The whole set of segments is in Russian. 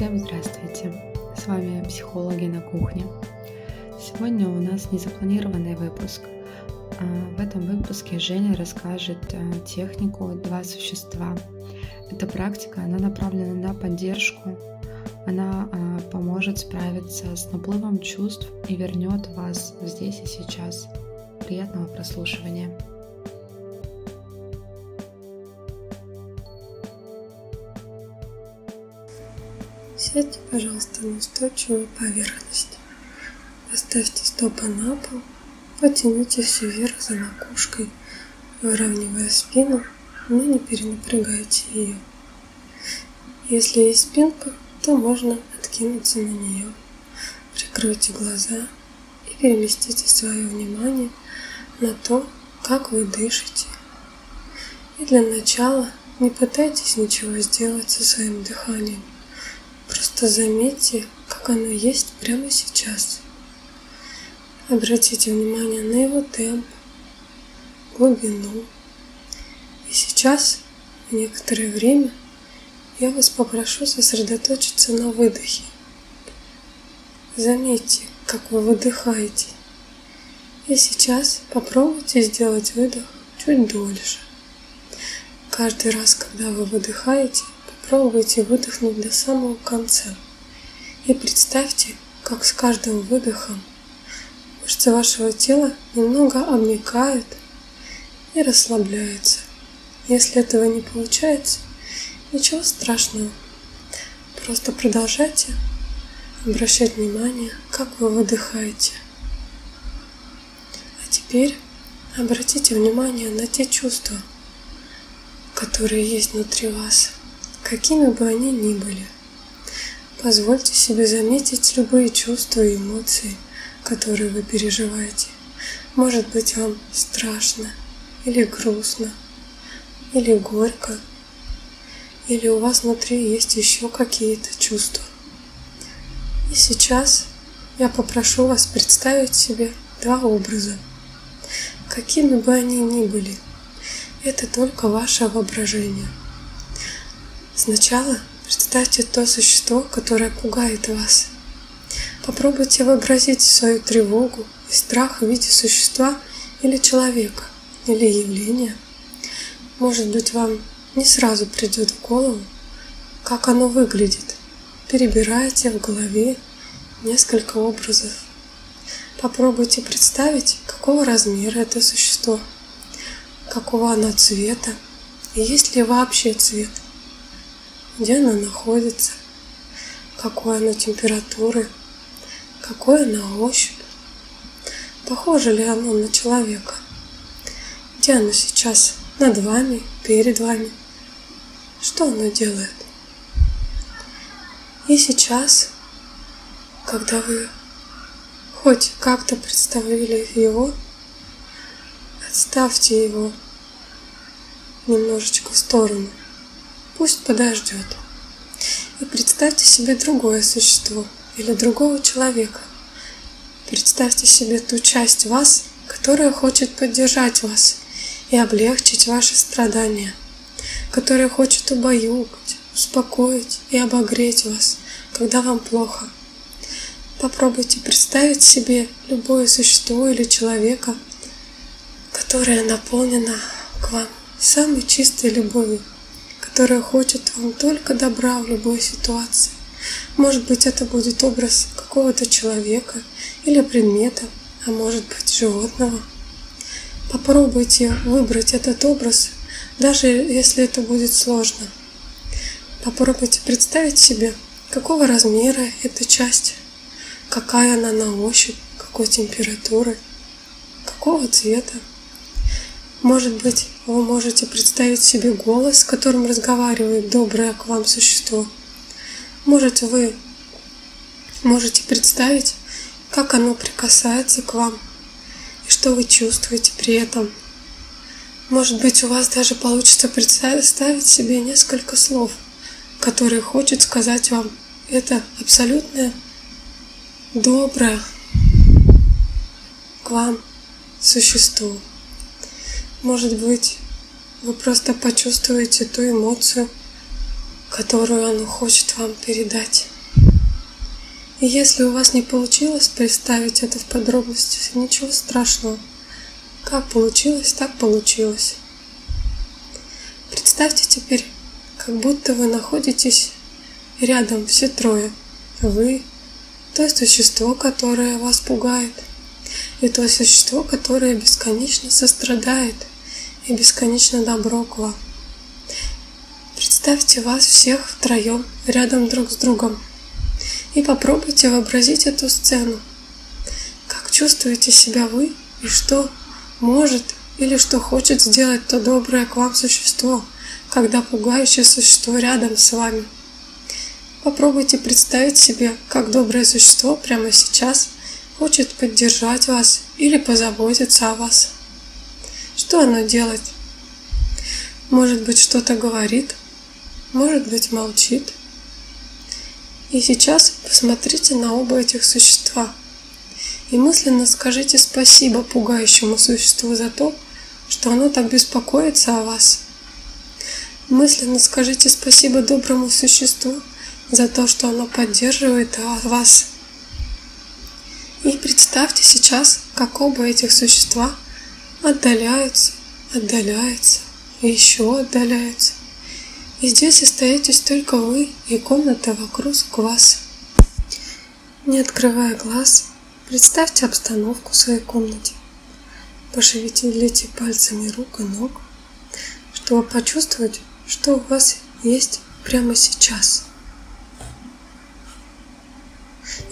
Всем здравствуйте! С вами психологи на кухне. Сегодня у нас незапланированный выпуск. А, в этом выпуске Женя расскажет а, технику «Два существа». Эта практика, она направлена на поддержку, она а, поможет справиться с наплывом чувств и вернет вас здесь и сейчас. Приятного прослушивания! Сядьте, пожалуйста, на устойчивую поверхность. Поставьте стопы на пол, потяните все вверх за макушкой, выравнивая спину, но не перенапрягайте ее. Если есть спинка, то можно откинуться на нее. Прикройте глаза и переместите свое внимание на то, как вы дышите. И для начала не пытайтесь ничего сделать со своим дыханием. Просто заметьте, как оно есть прямо сейчас. Обратите внимание на его темп, глубину. И сейчас, некоторое время, я вас попрошу сосредоточиться на выдохе. Заметьте, как вы выдыхаете. И сейчас попробуйте сделать выдох чуть дольше. Каждый раз, когда вы выдыхаете, Попробуйте выдохнуть до самого конца. И представьте, как с каждым выдохом мышцы вашего тела немного обмекают и расслабляются. Если этого не получается, ничего страшного. Просто продолжайте обращать внимание, как вы выдыхаете. А теперь обратите внимание на те чувства, которые есть внутри вас какими бы они ни были. Позвольте себе заметить любые чувства и эмоции, которые вы переживаете. Может быть вам страшно, или грустно, или горько, или у вас внутри есть еще какие-то чувства. И сейчас я попрошу вас представить себе два образа. Какими бы они ни были, это только ваше воображение – Сначала представьте то существо, которое пугает вас. Попробуйте вообразить свою тревогу и страх в виде существа или человека, или явления. Может быть, вам не сразу придет в голову, как оно выглядит. Перебирайте в голове несколько образов. Попробуйте представить, какого размера это существо, какого оно цвета, и есть ли вообще цвет – где она находится, какой она температуры, какой она ощупь, похоже ли оно на человека, где оно сейчас над вами, перед вами, что оно делает. И сейчас, когда вы хоть как-то представили его, отставьте его немножечко в сторону – Пусть подождет. И представьте себе другое существо или другого человека. Представьте себе ту часть вас, которая хочет поддержать вас и облегчить ваши страдания, которая хочет убаюкать, успокоить и обогреть вас, когда вам плохо. Попробуйте представить себе любое существо или человека, которое наполнено к вам самой чистой любовью которая хочет вам только добра в любой ситуации. Может быть, это будет образ какого-то человека или предмета, а может быть, животного. Попробуйте выбрать этот образ, даже если это будет сложно. Попробуйте представить себе, какого размера эта часть, какая она на ощупь, какой температуры, какого цвета. Может быть, вы можете представить себе голос, с которым разговаривает доброе к вам существо. Может, вы можете представить, как оно прикасается к вам и что вы чувствуете при этом. Может быть, у вас даже получится представить себе несколько слов, которые хочет сказать вам это абсолютное доброе к вам существо. Может быть, вы просто почувствуете ту эмоцию, которую оно хочет вам передать. И если у вас не получилось представить это в подробностях, ничего страшного. Как получилось, так получилось. Представьте теперь, как будто вы находитесь рядом все трое. Вы, то существо, которое вас пугает, и то существо, которое бесконечно сострадает и бесконечно добро к вам. Представьте вас всех втроем рядом друг с другом и попробуйте вообразить эту сцену. Как чувствуете себя вы и что может или что хочет сделать то доброе к вам существо, когда пугающее существо рядом с вами. Попробуйте представить себе, как доброе существо прямо сейчас хочет поддержать вас или позаботиться о вас. Что оно делает? Может быть, что-то говорит, может быть, молчит. И сейчас посмотрите на оба этих существа и мысленно скажите спасибо пугающему существу за то, что оно так беспокоится о вас. Мысленно скажите спасибо доброму существу за то, что оно поддерживает вас. И представьте сейчас, как оба этих существа отдаляются, отдаляются и еще отдаляются. И здесь остаетесь только вы и комната вокруг вас. Не открывая глаз, представьте обстановку в своей комнате. Пошевелите пальцами рук и ног, чтобы почувствовать, что у вас есть прямо сейчас.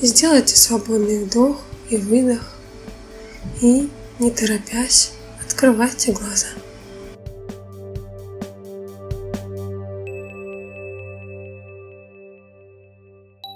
Сделайте свободный вдох и выдох и, не торопясь, открывайте глаза.